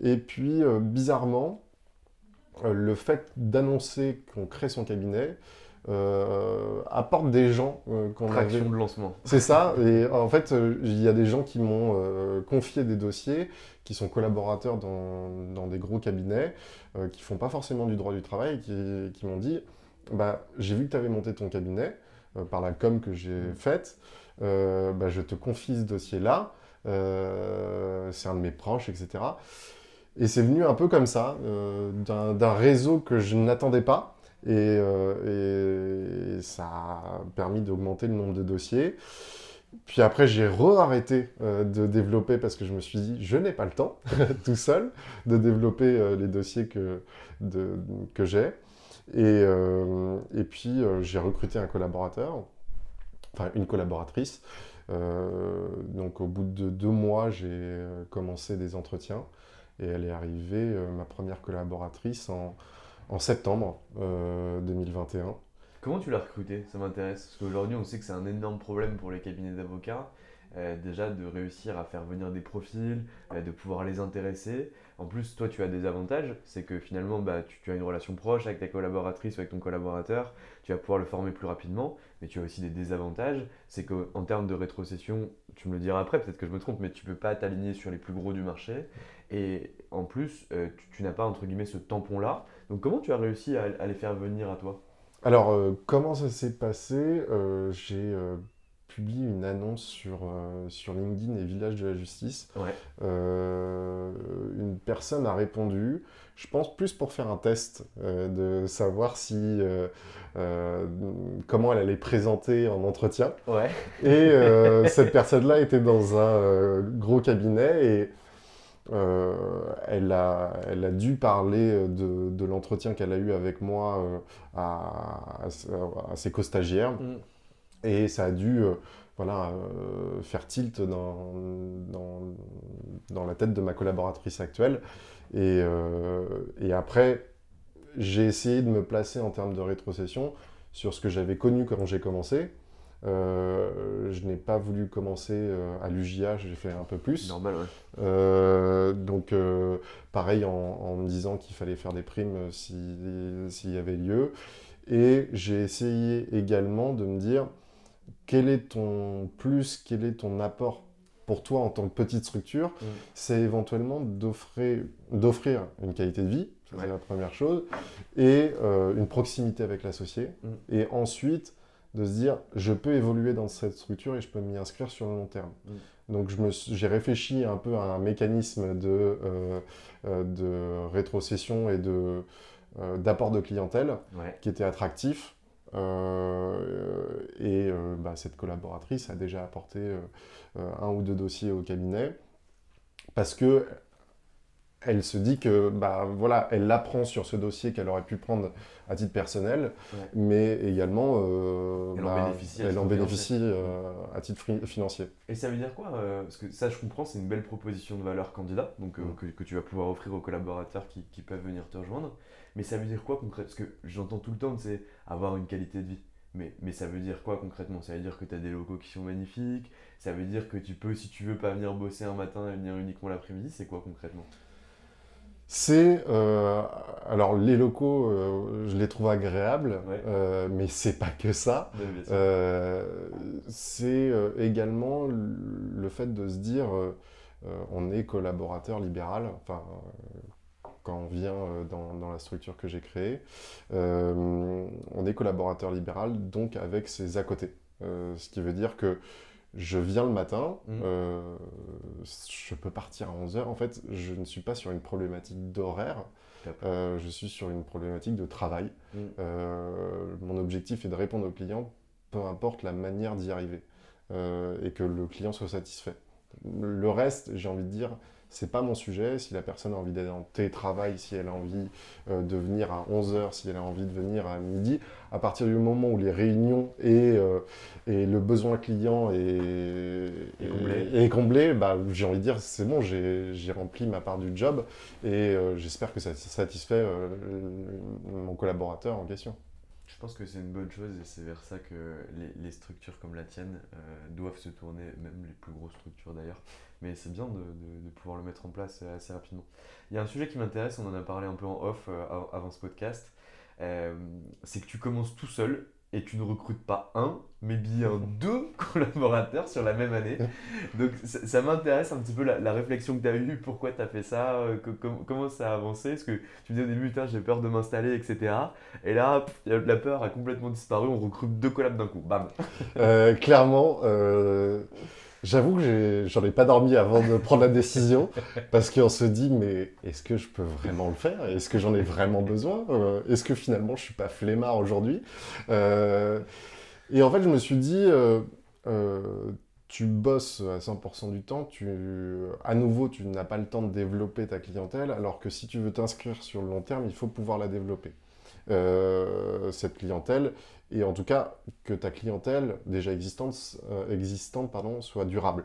Et puis bizarrement, le fait d'annoncer qu'on crée son cabinet euh, apporte des gens euh, qu'on avait... traction de lancement. C'est ça. Et en fait, euh, il y a des gens qui m'ont confié des dossiers, qui sont collaborateurs dans, dans des gros cabinets, qui font pas forcément du droit du travail, qui, qui m'ont dit bah, J'ai vu que tu avais monté ton cabinet par la com que j'ai faite. euh, bah, je te confie ce dossier-là. c'est un de mes proches, etc. Et c'est venu un peu comme ça, d'un réseau que je n'attendais pas. Et, euh, et ça a permis d'augmenter le nombre de dossiers. Puis après, j'ai re-arrêté euh, de développer parce que je me suis dit, je n'ai pas le temps, (laughs) tout seul, de développer euh, les dossiers que, que j'ai. Et, euh, et puis, j'ai recruté un collaborateur, enfin une collaboratrice. Donc, au bout de deux mois, j'ai commencé des entretiens. Et elle est arrivée, ma première collaboratrice, en, en septembre 2021. Comment tu l'as recrutée Ça m'intéresse. Parce qu'aujourd'hui, on sait que c'est un énorme problème pour les cabinets d'avocats. Euh, déjà de réussir à faire venir des profils, euh, de pouvoir les intéresser. En plus, toi, tu as des avantages, c'est que finalement, bah, tu, as une relation proche avec ta collaboratrice ou avec ton collaborateur, tu vas pouvoir le former plus rapidement, mais tu as aussi des désavantages, c'est qu'en termes de rétrocession, tu me le diras après, peut-être que je me trompe, mais tu ne peux pas t'aligner sur les plus gros du marché, et en plus, euh, tu, n'as pas, entre guillemets, ce tampon-là. Donc comment tu as réussi à, les faire venir à toi? Alors, comment ça s'est passé? J'ai publie une annonce sur, euh, sur LinkedIn et Village de la Justice. Euh, une personne a répondu, je pense plus pour faire un test, euh, de savoir si comment elle allait présenter en entretien. Et (laughs) cette personne-là était dans un gros cabinet et elle, a, elle a dû parler de, de l'entretien qu'elle a eu avec moi à, à, ses co-stagiaires. Mm. Et ça a dû euh, voilà, euh, faire tilt dans, dans, la tête de ma collaboratrice actuelle. Et, euh, et après, j'ai essayé de me placer en termes de rétrocession sur ce que j'avais connu quand j'ai commencé. Je n'ai pas voulu commencer à l'UJA, j'ai fait un peu plus. Normal, ouais. donc, pareil, en, en, me disant qu'il fallait faire des primes s'il y avait lieu. Et j'ai essayé également de me dire, quel est ton plus, quel est ton apport pour toi en tant que petite structure, mm. c'est éventuellement d'offrir une qualité de vie, c'est la première chose, et euh, une proximité avec l'associé, mm. et ensuite de se dire, je peux évoluer dans cette structure et je peux m'y inscrire sur le long terme. Mm. Donc j'ai réfléchi un peu à un mécanisme de, euh, euh, de rétrocession et d'apport de clientèle qui était attractif euh, et euh, bah, cette collaboratrice a déjà apporté euh, un ou deux dossiers au cabinet parce que elle se dit que bah voilà elle apprend sur ce dossier qu'elle aurait pu prendre à titre personnel mais également elle, en bah, bénéficie, elle en bénéficie à titre financier. Et ça veut dire quoi parce que ça je comprends c'est une belle proposition de valeur candidat donc mm. que, que, tu vas pouvoir offrir aux collaborateurs qui, qui, peuvent venir te rejoindre. Mais ça veut dire quoi concrètement Parce que j'entends tout le temps, c'est avoir une qualité de vie. Mais, mais ça veut dire quoi concrètement? Ça veut dire que tu as des locaux qui sont magnifiques? Ça veut dire que tu peux, si tu veux, pas venir bosser un matin et venir uniquement l'après-midi C'est quoi concrètement? C'est euh, alors les locaux, euh, je les trouve agréables, euh, mais c'est pas que ça. c'est également le fait de se dire, on est collaborateur libéral, enfin quand on vient euh, dans, la structure que j'ai créée. Euh, on est collaborateur libéral, donc avec ses à côté. Euh, ce qui veut dire que je viens le matin, mmh. je peux partir à 11h. En fait, je ne suis pas sur une problématique d'horaire, je suis sur une problématique de travail. Mmh. mon objectif est de répondre aux clients, peu importe la manière d'y arriver, et que le client soit satisfait. Le reste, j'ai envie de dire, c'est pas mon sujet. Si la personne a envie d'être en télétravail, si elle a envie euh, de venir à 11h, si elle a envie de venir à midi, à partir du moment où les réunions et, euh, et le besoin client est, est comblé, bah, j'ai envie de dire c'est bon, j'ai rempli ma part du job et euh, j'espère que ça satisfait mon collaborateur en question. Je pense que c'est une bonne chose et c'est vers ça que les, les structures comme la tienne doivent se tourner, même les plus grosses structures d'ailleurs mais c'est bien de, pouvoir le mettre en place euh, assez rapidement. Il y a un sujet qui m'intéresse, on en a parlé un peu en off euh, avant ce podcast, euh, c'est que tu commences tout seul et tu ne recrutes pas un, mais bien (laughs) deux collaborateurs sur la même année. Donc ça, m'intéresse un petit peu la, réflexion que tu as eue, pourquoi tu as fait ça, comment ça a avancé, parce que tu me disais au début, j'ai peur de m'installer, etc. Et là, la peur a complètement disparu, on recrute deux collabs d'un coup, bam. clairement, J'avoue que j'en ai, pas dormi avant de prendre la décision parce qu'on se dit mais est-ce que je peux vraiment le faire? Est-ce que j'en ai vraiment besoin? Euh, Est-ce que finalement je suis pas flemmard aujourd'hui? Euh, Et en fait je me suis dit euh, tu bosses à 100% du temps, tu, à nouveau tu n'as pas le temps de développer ta clientèle alors que si tu veux t'inscrire sur le long terme il faut pouvoir la développer. Cette clientèle et en tout cas que ta clientèle déjà existante, euh, existante pardon, soit durable.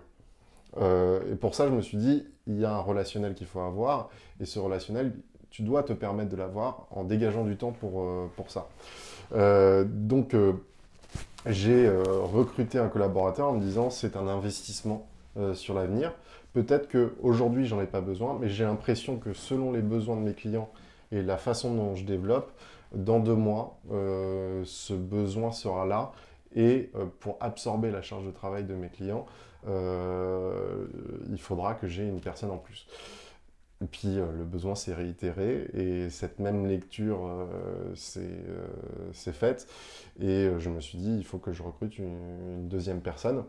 Euh, et pour ça, je me suis dit, il y a un relationnel qu'il faut avoir, et ce relationnel, tu dois te permettre de l'avoir en dégageant du temps pour, euh, pour ça. Euh, donc, euh, j'ai euh, recruté un collaborateur en me disant, c'est un investissement euh, sur l'avenir. Peut-être qu'aujourd'hui, j'en ai pas besoin, mais j'ai l'impression que selon les besoins de mes clients et la façon dont je développe, dans deux mois, euh, ce besoin sera là. Et euh, pour absorber la charge de travail de mes clients, euh, il faudra que j'ai une personne en plus. Puis le besoin s'est réitéré et cette même lecture s'est faite. Et je me suis dit, il faut que je recrute une deuxième personne.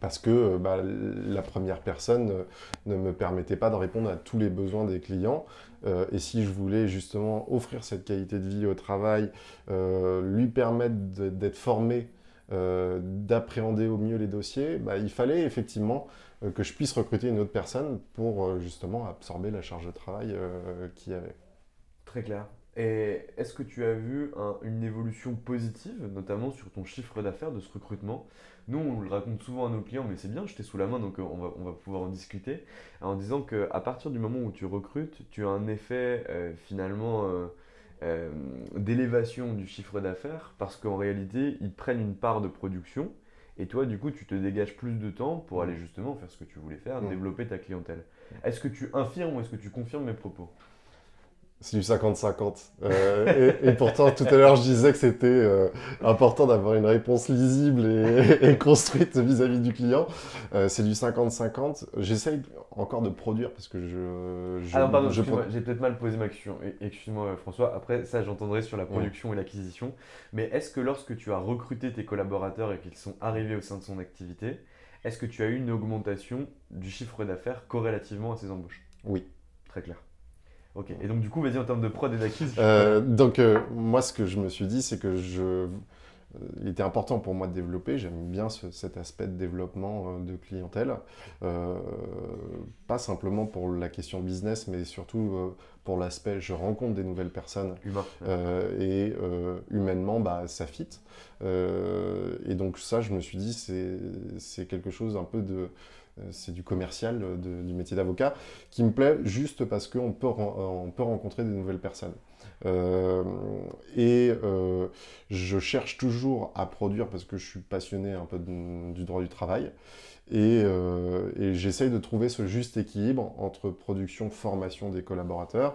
Parce que euh, bah, la première personne euh, ne me permettait pas de répondre à tous les besoins des clients. Euh, et si je voulais justement offrir cette qualité de vie au travail, lui permettre d'être formé, d'appréhender au mieux les dossiers, bah, il fallait effectivement que je puisse recruter une autre personne pour justement absorber la charge de travail qu'il y avait. Très clair. Et est-ce que tu as vu un- une évolution positive, notamment sur ton chiffre d'affaires de ce recrutement? Nous, on le raconte souvent à nos clients, mais c'est bien, je t'ai sous la main, donc euh, on va, on va pouvoir en discuter, en disant qu'à partir du moment où tu recrutes, tu as un effet euh, finalement euh, euh, d'élévation du chiffre d'affaires, parce qu'en réalité, ils prennent une part de production, et toi, du coup, tu te dégages plus de temps pour aller justement faire ce que tu voulais faire, développer ta clientèle. Est-ce que tu infirmes ou est-ce que tu confirmes mes propos? C'est du 50-50. Euh, et, et pourtant, tout à l'heure, je disais que c'était euh, important d'avoir une réponse lisible et, (laughs) et construite vis-à-vis du client. Euh, c'est du 50-50. J'essaye encore de produire parce que je. je Ah non, pardon, j'ai peut-être mal posé ma question. Excuse-moi, François. Après, ça, j'entendrai sur la production et l'acquisition. Mais est-ce que lorsque tu as recruté tes collaborateurs et qu'ils sont arrivés au sein de son activité, est-ce que tu as eu une augmentation du chiffre d'affaires corrélativement à ces embauches? Oui. Très clair. Ok. Et donc, du coup, vas-y, en termes de prod et d'acquise. Euh, donc, euh, moi, ce que je me suis dit, c'est que je. euh, Il était important pour moi de développer, j'aime bien ce- cet aspect de développement euh, de clientèle, Euh, pas simplement pour la question business, mais surtout pour l'aspect je rencontre des nouvelles personnes Humain. et humainement bah, ça fit. Et donc ça je me suis dit c'est quelque chose un peu de c'est du commercial euh, du métier d'avocat qui me plaît juste parce qu'on peut, ren- on peut rencontrer des nouvelles personnes. Euh, et euh, je cherche toujours à produire parce que je suis passionné un peu du droit du travail. Et, euh, j'essaye de trouver ce juste équilibre entre production, formation des collaborateurs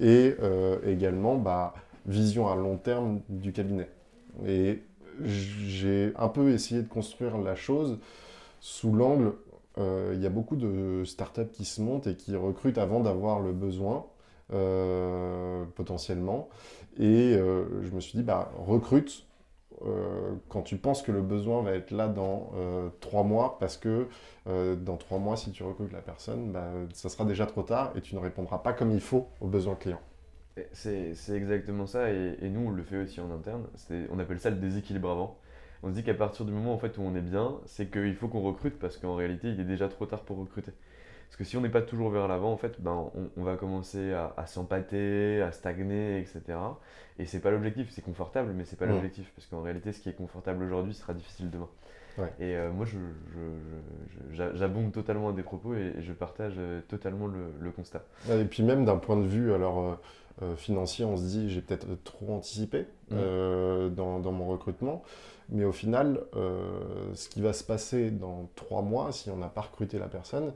et euh, également bah, vision à long terme du cabinet. Et j'ai un peu essayé de construire la chose sous l'angle, euh, il y a beaucoup de startups qui se montent et qui recrutent avant d'avoir le besoin, euh, potentiellement. Et euh, je me suis dit, bah, recrute euh, quand tu penses que le besoin va être là dans euh, trois mois, parce que euh, dans trois mois, si tu recrutes la personne, bah, ça sera déjà trop tard et tu ne répondras pas comme il faut aux besoins clients. C'est exactement ça, et, nous on le fait aussi en interne. On appelle ça le déséquilibre avant. On se dit qu'à partir du moment en fait, où on est bien, c'est qu'il faut qu'on recrute parce qu'en réalité il est déjà trop tard pour recruter. Parce que si on n'est pas toujours vers l'avant, en fait, ben, on, on va commencer à, à s'empâter, à stagner, etc. Et c'est pas l'objectif, c'est confortable, mais c'est pas l'objectif. Parce qu'en réalité, ce qui est confortable aujourd'hui sera difficile demain. Ouais. Et euh, moi, j'abonde totalement à des propos et, et je partage euh, totalement le, le constat. Et puis même d'un point de vue alors, euh, euh, financier, on se dit j'ai peut-être trop anticipé Mm. euh, dans, dans mon recrutement. Mais au final, ce qui va se passer dans trois mois, si on n'a pas recruté la personne,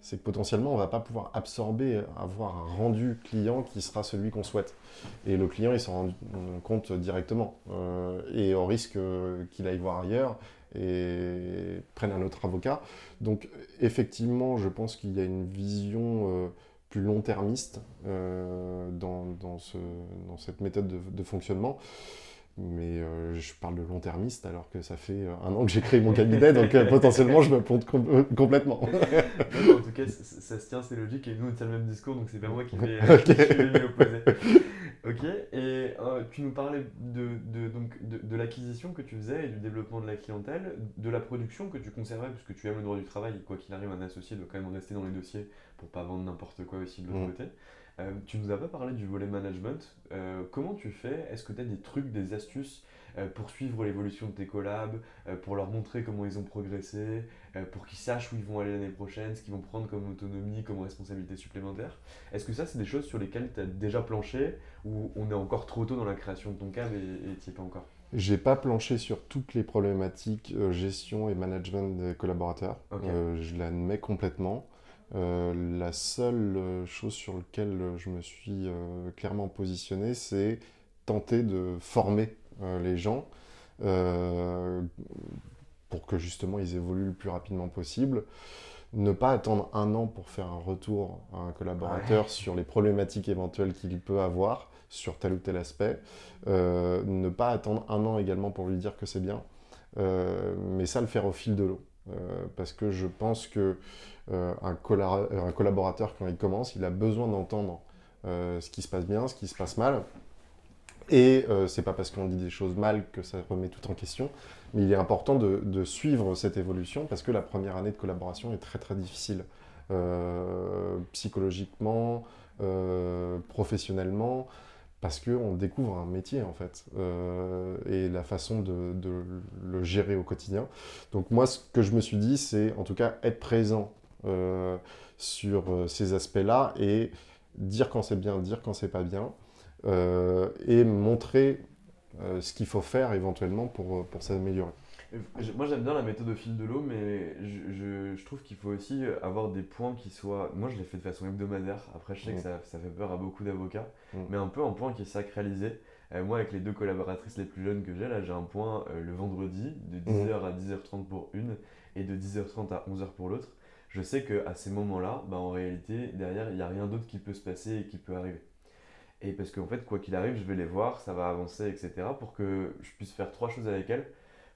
c'est que potentiellement on ne va pas pouvoir absorber, avoir un rendu client qui sera celui qu'on souhaite. Et le client, il s'en rend compte directement. Euh, et on risque qu'il aille voir ailleurs et prenne un autre avocat. Donc effectivement, je pense qu'il y a une vision euh, plus long-termiste euh, dans, dans, ce- dans cette méthode de, de fonctionnement. Mais euh, je parle de long-termiste alors que ça fait euh, un an que j'ai créé mon cabinet, donc euh, potentiellement je me plante com- complètement. (laughs) Non, en tout cas, ça, ça se tient, c'est logique, et nous, on tient le même discours, donc c'est pas moi qui vais, (laughs) Ok. (laughs) qui vais m'y opposer. Ok, et euh, tu nous parlais de, de, donc, de, de l'acquisition que tu faisais et du développement de la clientèle, de la production que tu conservais, puisque tu aimes le droit du travail, et quoi qu'il arrive, un associé doit quand même rester dans les dossiers pour pas vendre n'importe quoi aussi de l'autre Mm. côté. Euh, tu nous as pas parlé du volet management. Euh, comment tu fais? Est-ce que tu as des trucs, des astuces euh, pour suivre l'évolution de tes collabs, euh, pour leur montrer comment ils ont progressé, pour qu'ils sachent où ils vont aller l'année prochaine, ce qu'ils vont prendre comme autonomie, comme responsabilité supplémentaire? Est-ce que ça, c'est des choses sur lesquelles tu as déjà planché ou on est encore trop tôt dans la création de ton cab et tu n'y es pas encore? J'ai pas planché sur toutes les problématiques gestion et management des collaborateurs. Je l'admets complètement. Euh, la seule euh, chose sur laquelle je me suis euh, clairement positionné, c'est tenter de former euh, les gens euh, pour que justement ils évoluent le plus rapidement possible. Ne pas attendre un an pour faire un retour à un collaborateur sur les problématiques éventuelles qu'il peut avoir sur tel ou tel aspect. Euh, ne pas attendre un an également pour lui dire que c'est bien. Euh, mais ça, le faire au fil de l'eau. Euh, parce que je pense que euh, euh, un collaborateur, quand il commence, il a besoin d'entendre ce qui se passe bien, ce qui se passe mal. Et c'est pas parce qu'on dit des choses mal que ça remet tout en question, mais il est important de, suivre cette évolution parce que la première année de collaboration est très très difficile. Psychologiquement, professionnellement, parce qu'on découvre un métier en fait, euh, et la façon de, le gérer au quotidien. Donc moi, ce que je me suis dit, c'est en tout cas être présent euh, sur euh, ces aspects-là et dire quand c'est bien, dire quand c'est pas bien, et montrer ce qu'il faut faire éventuellement pour, pour s'améliorer. Moi j'aime bien la méthode au fil de l'eau, mais je, je- je trouve qu'il faut aussi avoir des points qui soient. Moi je l'ai fait de façon hebdomadaire, après je sais que Mm. ça, ça fait peur à beaucoup d'avocats, Mm. mais un peu un point qui est sacralisé. Euh, moi avec les deux collaboratrices les plus jeunes que j'ai, là j'ai un point euh, le vendredi de 10h à 10h30 pour une et de 10h30 à 11h pour l'autre. Je sais qu'à ces moments-là, bah, en réalité, derrière il n'y a rien d'autre qui peut se passer et qui peut arriver. Et parce qu'en fait, quoi qu'il arrive, je vais les voir, ça va avancer, etc. pour que je puisse faire trois choses avec elles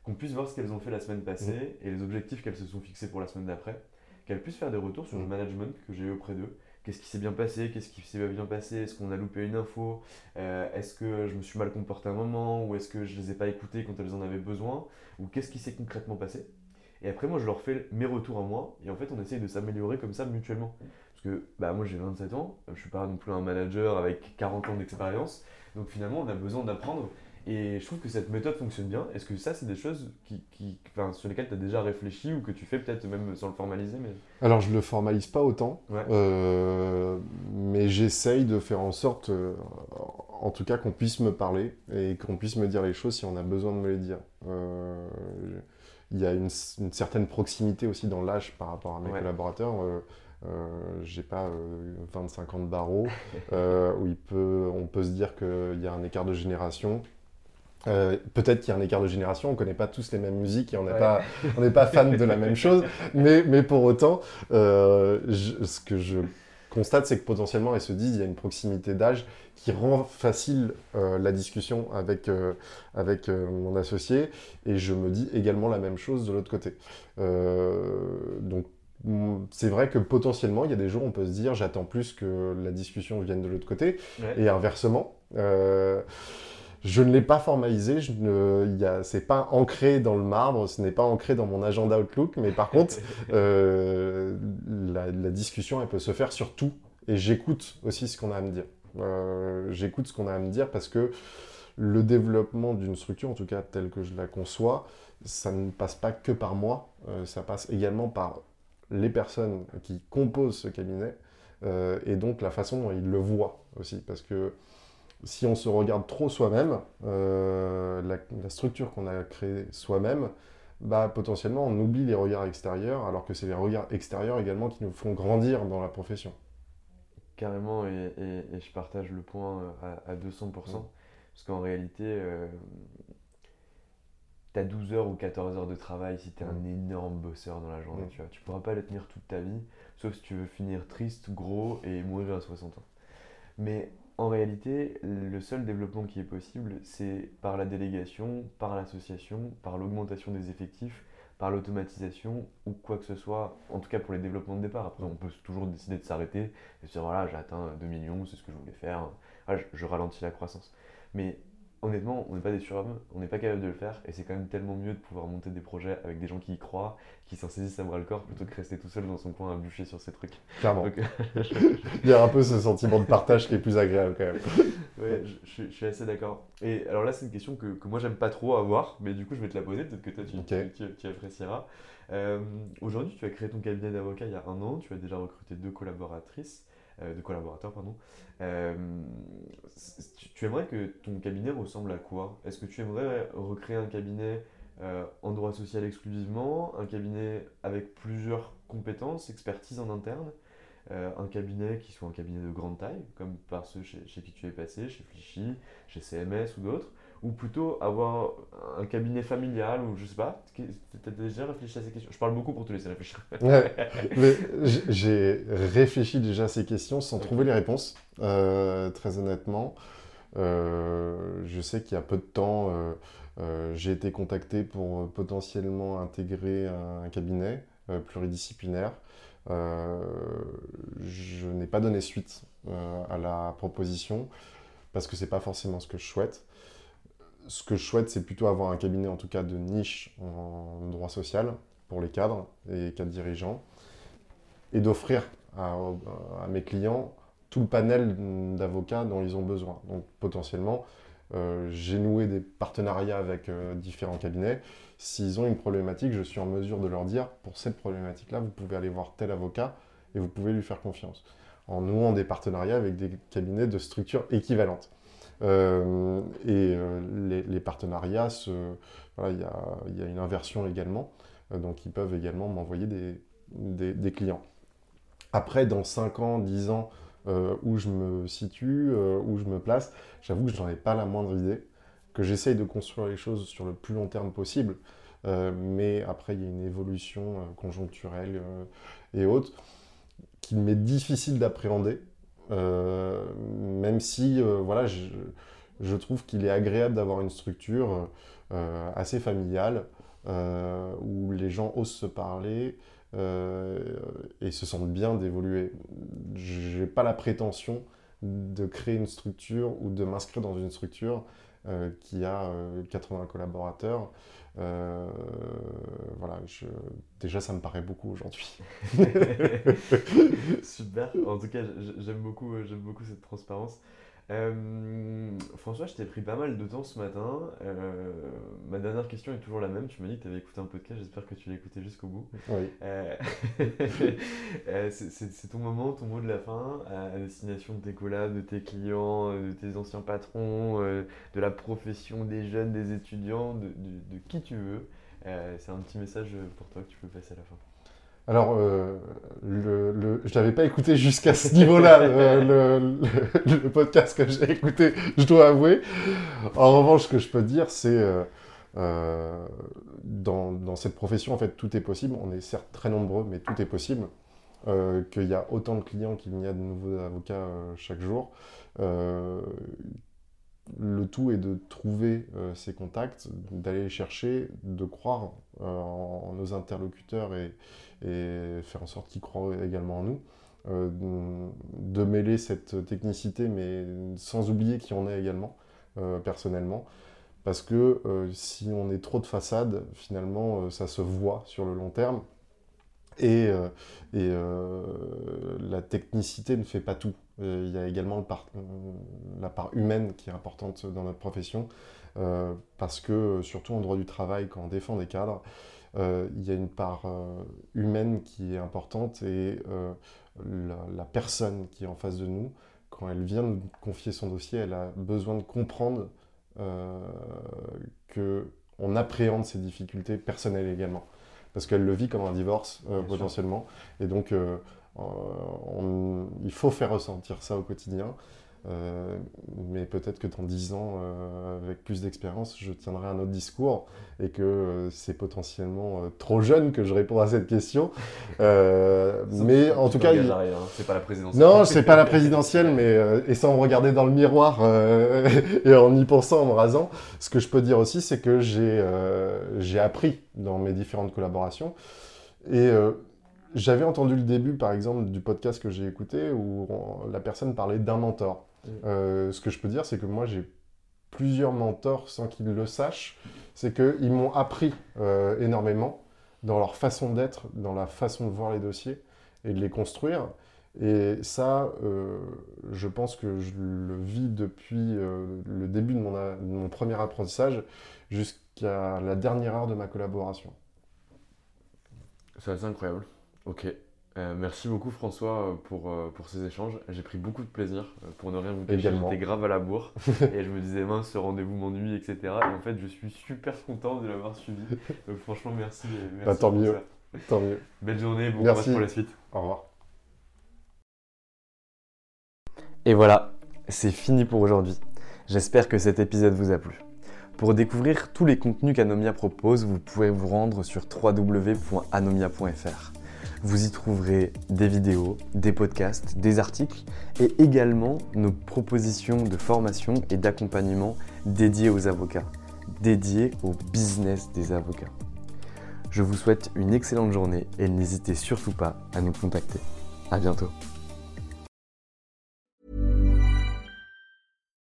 qu'on puisse voir ce qu'elles ont fait la semaine passée et les objectifs qu'elles se sont fixés pour la semaine d'après, qu'elles puissent faire des retours sur le Mhm. management que j'ai eu auprès d'eux. Qu'est-ce qui s'est bien passé, qu'est-ce qui s'est pas bien passé, est-ce qu'on a loupé une info, Euh, est-ce que je me suis mal comporté à un moment, ou est-ce que je les ai pas écoutées quand elles en avaient besoin, ou qu'est-ce qui s'est concrètement passé? Et après, moi, je leur fais mes retours à moi, et en fait, on essaye de s'améliorer comme ça mutuellement. Parce que bah, moi, j'ai 27 ans, je suis pas non plus un manager avec 40 ans d'expérience, donc finalement, on a besoin d'apprendre. Et je trouve que cette méthode fonctionne bien. Est-ce que ça, c'est des choses qui, qui- enfin, sur lesquelles tu as déjà réfléchi ou que tu fais peut-être même sans le formaliser mais... Alors je le formalise pas autant, Ouais. euh, mais j'essaye de faire en sorte, euh, en tout cas, qu'on puisse me parler et qu'on puisse me dire les choses si on a besoin de me les dire. Euh, il y a une, une certaine proximité aussi dans l'âge par rapport à mes Ouais. collaborateurs. Euh, euh, j'ai pas euh, 25 ans de barreau (laughs) euh, où il peut, on peut se dire qu'il y a un écart de génération. Euh, Peut-être qu'il y a un écart de génération, on connaît pas tous les mêmes musiques et on n'est Ouais. pas, on n'est pas fan de la même chose, (laughs) mais, mais pour autant, euh, je- ce que je constate, c'est que potentiellement, elles se disent il y a une proximité d'âge qui rend facile euh, la discussion avec, avec mon associé, et je me dis également la même chose de l'autre côté. Donc, c'est vrai que potentiellement, il y a des jours où on peut se dire j'attends plus que la discussion vienne de l'autre côté, Ouais. et inversement. Je ne l'ai pas formalisé, je ne, il y a, c'est pas ancré dans le marbre, ce n'est pas ancré dans mon agenda Outlook, mais par contre, (laughs) euh, la, la discussion, elle peut se faire sur tout, et j'écoute aussi ce qu'on a à me dire. Euh, j'écoute ce qu'on a à me dire parce que le développement d'une structure, en tout cas telle que je la conçois, ça ne passe pas que par moi, euh, ça passe également par les personnes qui composent ce cabinet, euh, et donc la façon dont ils le voient aussi, parce que si on se regarde trop soi-même, euh, la, la structure qu'on a créée soi-même, bah, potentiellement on oublie les regards extérieurs, alors que c'est les regards extérieurs également qui nous font grandir dans la profession. Carrément, et, et- et je partage le point euh, à, à 200%. Parce qu'en réalité, euh, tu as 12 heures ou 14 heures de travail si tu es un énorme bosseur dans la journée. Tu vois. Tu pourras pas le tenir toute ta vie, sauf si tu veux finir triste, gros et mourir à 60 ans. Mais en réalité, le seul développement qui est possible, c'est par la délégation, par l'association, par l'augmentation des effectifs, par l'automatisation ou quoi que ce soit, en tout cas pour les développements de départ. Après, on peut toujours décider de s'arrêter et se dire voilà, j'ai atteint 2 millions, c'est ce que je voulais faire, je, je ralentis la croissance. Mais honnêtement, on n'est pas des surhommes, on n'est pas capable de le faire, et c'est quand même tellement mieux de pouvoir monter des projets avec des gens qui y croient, qui s'en saisissent à bras le corps, plutôt que rester tout seul dans son coin à bûcher sur ces trucs. Clairement. Donc, (laughs) Il y a un peu ce sentiment de partage qui est plus agréable quand même. (laughs) ouais, je, je suis- assez d'accord. Et alors là, c'est une question que, que moi j'aime pas trop avoir, mais du coup, je vais te la poser, peut-être que toi tu, Ok. tu- tu- tu apprécieras. Euh, Aujourd'hui, tu as créé ton cabinet d'avocat il y a un an, tu as déjà recruté deux collaboratrices, euh, deux collaborateurs, pardon. Euh, tu, aimerais que ton cabinet ressemble à quoi? Est-ce que tu aimerais recréer un cabinet euh, en droit social exclusivement, un cabinet avec plusieurs compétences, expertise en interne un cabinet qui soit un cabinet de grande taille, comme par ceux chez, chez qui tu es passé, chez Flichy, chez CMS ou d'autres, ou plutôt avoir un cabinet familial ou je sais pas. Tu as déjà réfléchi à ces questions? Je parle beaucoup pour te laisser réfléchir. (laughs) Ouais, mais j'ai réfléchi déjà à ces questions sans trouver les réponses, euh, très honnêtement. Euh, je sais qu'il y a peu de temps, euh, j'ai été contacté pour potentiellement intégrer un cabinet pluridisciplinaire. Je n'ai pas donné suite à la proposition parce que c'est pas forcément ce que je souhaite. Ce que je souhaite, c'est plutôt avoir un cabinet en tout cas de niche en droit social pour les cadres et cadres dirigeants et d'offrir à, à mes clients tout le panel d'avocats dont ils ont besoin. Donc potentiellement, euh, j'ai noué des partenariats avec euh, différents cabinets. S'ils ont une problématique, je suis en mesure de leur dire, pour cette problématique-là, vous pouvez aller voir tel avocat et vous pouvez lui faire confiance. En nouant des partenariats avec des cabinets de structures équivalentes. Euh, et euh, les, partenariats, se, voilà, il y, a, il y a une inversion également. Euh, donc ils peuvent également m'envoyer des, des, clients. Après, dans 5 ans, 10 ans, où je me situe, où je me place, j'avoue que je n'en ai pas la moindre idée, que j'essaye de construire les choses sur le plus long terme possible, mais après il y a une évolution conjoncturelle et autres qu'il m'est difficile d'appréhender, même si euh, voilà, je, trouve qu'il est agréable d'avoir une structure euh, assez familiale, euh, où les gens osent se parler, euh, et se sentent bien d'évoluer. Je n'ai pas la prétention de créer une structure ou de m'inscrire dans une structure euh, qui a euh, 80 collaborateurs. Euh, voilà, déjà ça me paraît beaucoup aujourd'hui. (laughs) Super. En tout cas, j'aime beaucoup, euh, j'aime beaucoup cette transparence. Euh, François, je t'ai pris pas mal de temps ce matin. Euh, ma dernière question est toujours la même. Tu m'as dit que tu avais écouté un podcast. J'espère que tu l'as écouté jusqu'au bout. Oui. Euh, (laughs) c'est- ton moment, ton mot de la fin, à, destination de tes collabs, de tes clients, de tes anciens patrons, de la profession, des jeunes, des étudiants, de, de- de qui tu veux. C'est un petit message pour toi que tu peux passer à la fin. Alors, euh, le, le- je l'avais pas écouté jusqu'à ce niveau-là, (laughs) euh, le, podcast que j'ai écouté, je dois avouer. En revanche, ce que je peux dire, c'est euh, euh, dans, dans cette profession, en fait, tout est possible. On est certes très nombreux, mais tout est possible. Euh, qu'il y a autant de clients qu'il y a de nouveaux avocats chaque jour. Le tout est de trouver euh, ces contacts, d'aller les chercher, de croire euh, en, nos interlocuteurs et, faire en sorte qu'ils croient également en nous. Euh, de mêler cette technicité, mais sans oublier qu'il y en a également, personnellement. Parce que si on est trop de façade, finalement, ça se voit sur le long terme. Et, euh, euh, la technicité ne fait pas tout. Euh, il y a également la part humaine qui est importante dans notre profession, parce que surtout en droit du travail, quand on défend des cadres, il y a une part humaine qui est importante et la, la personne qui est en face de nous, quand elle vient nous confier son dossier, elle a besoin de comprendre euh, que on appréhende ses difficultés personnelles également, parce qu'elle le vit comme un divorce euh, sûr. potentiellement, et donc euh, euh, on- il faut faire ressentir ça au quotidien. Euh, mais peut-être que dans 10 ans, euh, avec plus d'expérience, je tiendrai un autre discours et que euh, c'est potentiellement trop jeune que je réponds à cette question. (laughs) Mais en tout cas, il- hein. c'est pas la présidence. non, c'est pas la présidentielle, mais et sans me regarder dans le miroir (laughs) et en y pensant, en me rasant, ce que je peux dire aussi, c'est que j'ai j'ai appris dans mes différentes collaborations. Et j'avais entendu le début, par exemple, du podcast que j'ai écouté où la personne parlait d'un mentor. Euh, ce que je peux dire, c'est que moi, j'ai plusieurs mentors sans qu'ils le sachent, c'est qu'ils m'ont appris euh, énormément dans leur façon d'être, dans la façon de voir les dossiers et de les construire. Et ça, euh, je pense que je le vis depuis le début de mon, premier apprentissage jusqu'à la dernière heure de ma collaboration. C'est assez incroyable. Ok. Euh, merci beaucoup François euh, pour, euh, pour ces échanges. J'ai pris beaucoup de plaisir. Pour ne rien vous cacher, j'étais grave à la bourre. (laughs) et je me disais, mince, ce rendez-vous m'ennuie, etc. Et en fait, je suis super content de l'avoir suivi. Donc franchement, merci. et merci Bah, tant mieux. ça. Tant mieux. Belle journée, bon Merci. courage pour la suite. Au revoir. Et voilà, c'est fini pour aujourd'hui. J'espère que cet épisode vous a plu. Pour découvrir tous les contenus qu'Anomia propose, vous pouvez vous rendre sur www.anomia.fr. Vous y trouverez des vidéos, des podcasts, des articles et également nos propositions de formation et d'accompagnement dédiées aux avocats, dédiées au business des avocats. Je vous souhaite une excellente journée et n'hésitez surtout pas à nous contacter. À bientôt.